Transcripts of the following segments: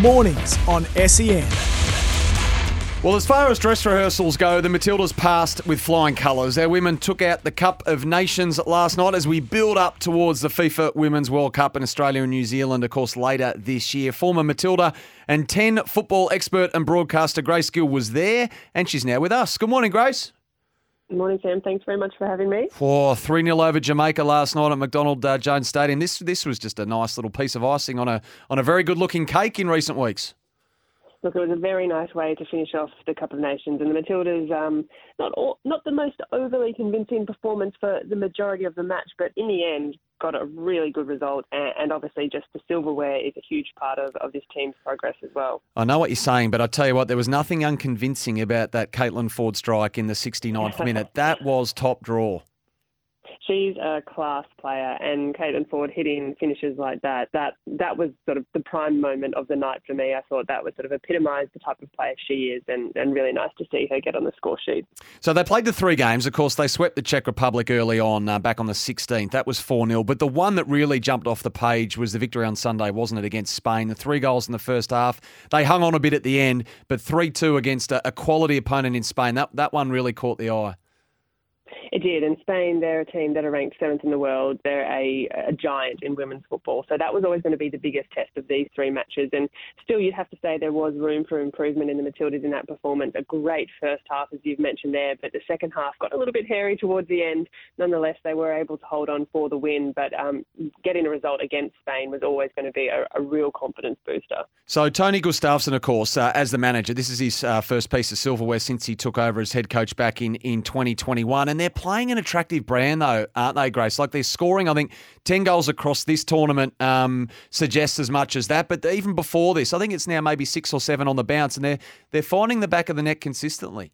Mornings on SEN. Well, as far as dress rehearsals go, the Matildas passed with flying colours. Our women took out the Cup of Nations last night as we build up towards the FIFA Women's World Cup in Australia and New Zealand, of course, later this year. Former Matilda and 10 football expert and broadcaster Grace Gill was there, and she's now with us. Good morning, Grace. Morning, Sam. Thanks very much for having me. For 3 0 over Jamaica last night at McDonald uh, Jones Stadium. This this was just a nice little piece of icing on a on a very good looking cake in recent weeks. Look, it was a very nice way to finish off the Cup of Nations, and the Matildas um, not all, not the most overly convincing performance for the majority of the match, but in the end got a really good result, and, and obviously just the silverware is a huge part of, of this team's progress as well. I know what you're saying, but I tell you what, there was nothing unconvincing about that Caitlin Foord strike in the 69th minute. That was top draw. She's a class player, and Caitlin Foord hitting finishes like that, that that was sort of the prime moment of the night for me. I thought that was sort of epitomised the type of player she is, and, and really nice to see her get on the score sheet. So they played the three games. Of course, they swept the Czech Republic early on, uh, back on the 16th. That was 4 0. But the one that really jumped off the page was the victory on Sunday, wasn't it, against Spain? The three goals in the first half. They hung on a bit at the end, but 3 2 against a, a quality opponent in Spain. That, that one really caught the eye. It did. In Spain, they're a team that are ranked seventh in the world. They're a, a giant in women's football. So that was always going to be the biggest test of these three matches. And still, you'd have to say there was room for improvement in the Matildas in that performance. A great first half, as you've mentioned there, but the second half got a little bit hairy towards the end. Nonetheless, they were able to hold on for the win. But um, getting a result against Spain was always going to be a, a real confidence booster. So Tony Gustavsson, of course, uh, as the manager, this is his uh, first piece of silverware since he took over as head coach back in, in 2021. And they're playing an attractive brand, though, aren't they, Grace? Like they're scoring, I think, 10 goals across this tournament um, suggests as much as that. But even before this, I think it's now maybe six or seven on the bounce, and they're, they're finding the back of the net consistently.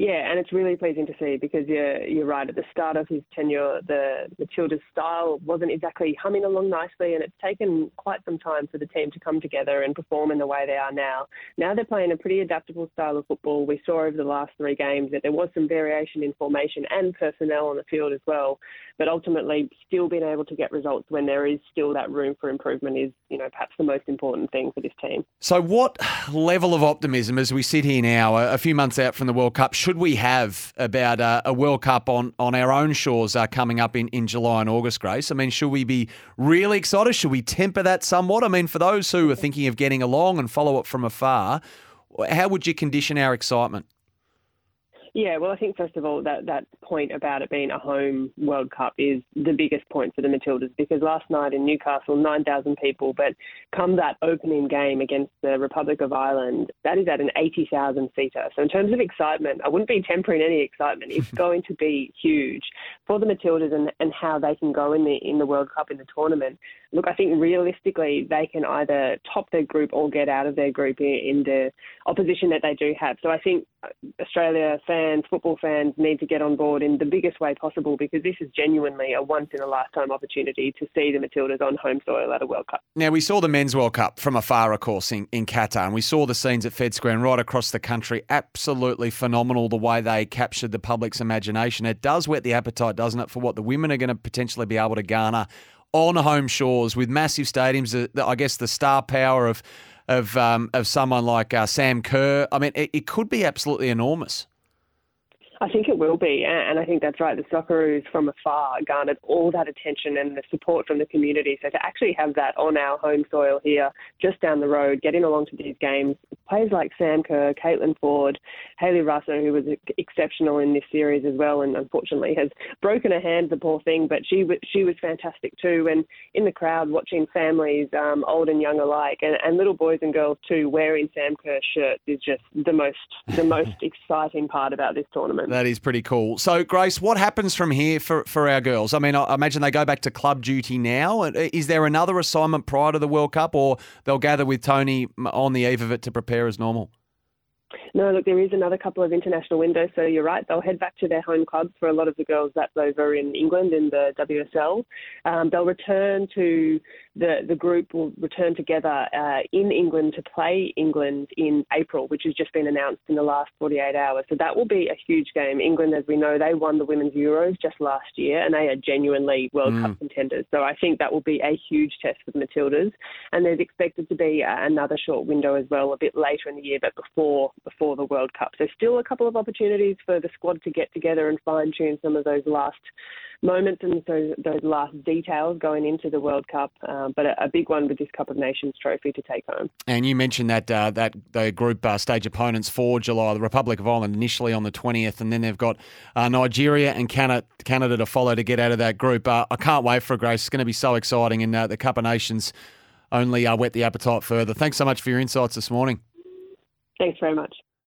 Yeah, and it's really pleasing to see because you're, you're right. At the start of his tenure, the Matilda's style wasn't exactly humming along nicely, and it's taken quite some time for the team to come together and perform in the way they are now. Now they're playing a pretty adaptable style of football. We saw over the last three games that there was some variation in formation and personnel on the field as well, but ultimately still being able to get results when there is still that room for improvement is, you know, perhaps the most important thing for this team. So, what level of optimism, as we sit here now, a few months out from the World Cup, should we have about uh, a World Cup on, on our own shores uh, coming up in, in July and August, Grace? I mean, should we be really excited? Should we temper that somewhat? I mean, for those who are thinking of getting along and follow it from afar, how would you condition our excitement? Yeah, well, I think first of all that that point about it being a home World Cup is the biggest point for the Matildas because last night in Newcastle, nine thousand people, but come that opening game against the Republic of Ireland, that is at an eighty thousand seater. So in terms of excitement, I wouldn't be tempering any excitement. It's going to be huge for the Matildas and, and how they can go in the in the World Cup in the tournament. Look, I think realistically they can either top their group or get out of their group in, in the opposition that they do have. So I think Australia fans, football fans need to get on board in the biggest way possible because this is genuinely a once in a lifetime opportunity to see the Matildas on home soil at a World Cup. Now, we saw the Men's World Cup from afar, of course, in, in Qatar, and we saw the scenes at Fed Square and right across the country. Absolutely phenomenal the way they captured the public's imagination. It does whet the appetite, doesn't it, for what the women are going to potentially be able to garner on home shores with massive stadiums. I guess the star power of of um, of someone like uh, Sam Kerr. I mean, it, it, could be absolutely enormous. I think it will be, and I think that's right. The Socceroos from afar garnered all that attention and the support from the community. So to actually have that on our home soil here, just down the road, getting along to these games, players like Sam Kerr, Caitlin Foord, Hayley Raso, who was exceptional in this series as well, and unfortunately has broken her hand, the poor thing, but she she was fantastic too. And in the crowd, watching families, um, old and young alike, and, and little boys and girls too, wearing Sam Kerr shirts is just the most the most exciting part about this tournament. That is pretty cool. So, Grace, what happens from here for, for our girls? I mean, I imagine they go back to club duty now. Uh, is there another assignment prior to the World Cup, or they'll gather with Tony on the eve of it to prepare as normal? No, look, there is another couple of international windows, so you're right. They'll head back to their home clubs for a lot of the girls that's over in England in the WSL. Um, they'll return to the the group will return together uh, in England to play England in April, which has just been announced in the last 48 hours. So that will be a huge game. England, as we know, they won the Women's Euros just last year, and they are genuinely World mm. Cup contenders. So I think that will be a huge test for the Matildas. And there's expected to be another short window as well, a bit later in the year, but before before the World Cup. So still a couple of opportunities for the squad to get together and fine tune some of those last moments and those, those last details going into the World Cup, um, but a, a, big one with this Cup of Nations trophy to take home. And you mentioned that uh, that the group uh, stage opponents for July, the Republic of Ireland initially on the 20th, and then they've got uh, Nigeria and Canada, Canada to follow to get out of that group. Uh, I can't wait for it, Grace. It's going to be so exciting, and uh, the Cup of Nations only uh, whet the appetite further. Thanks so much for your insights this morning. Thanks very much.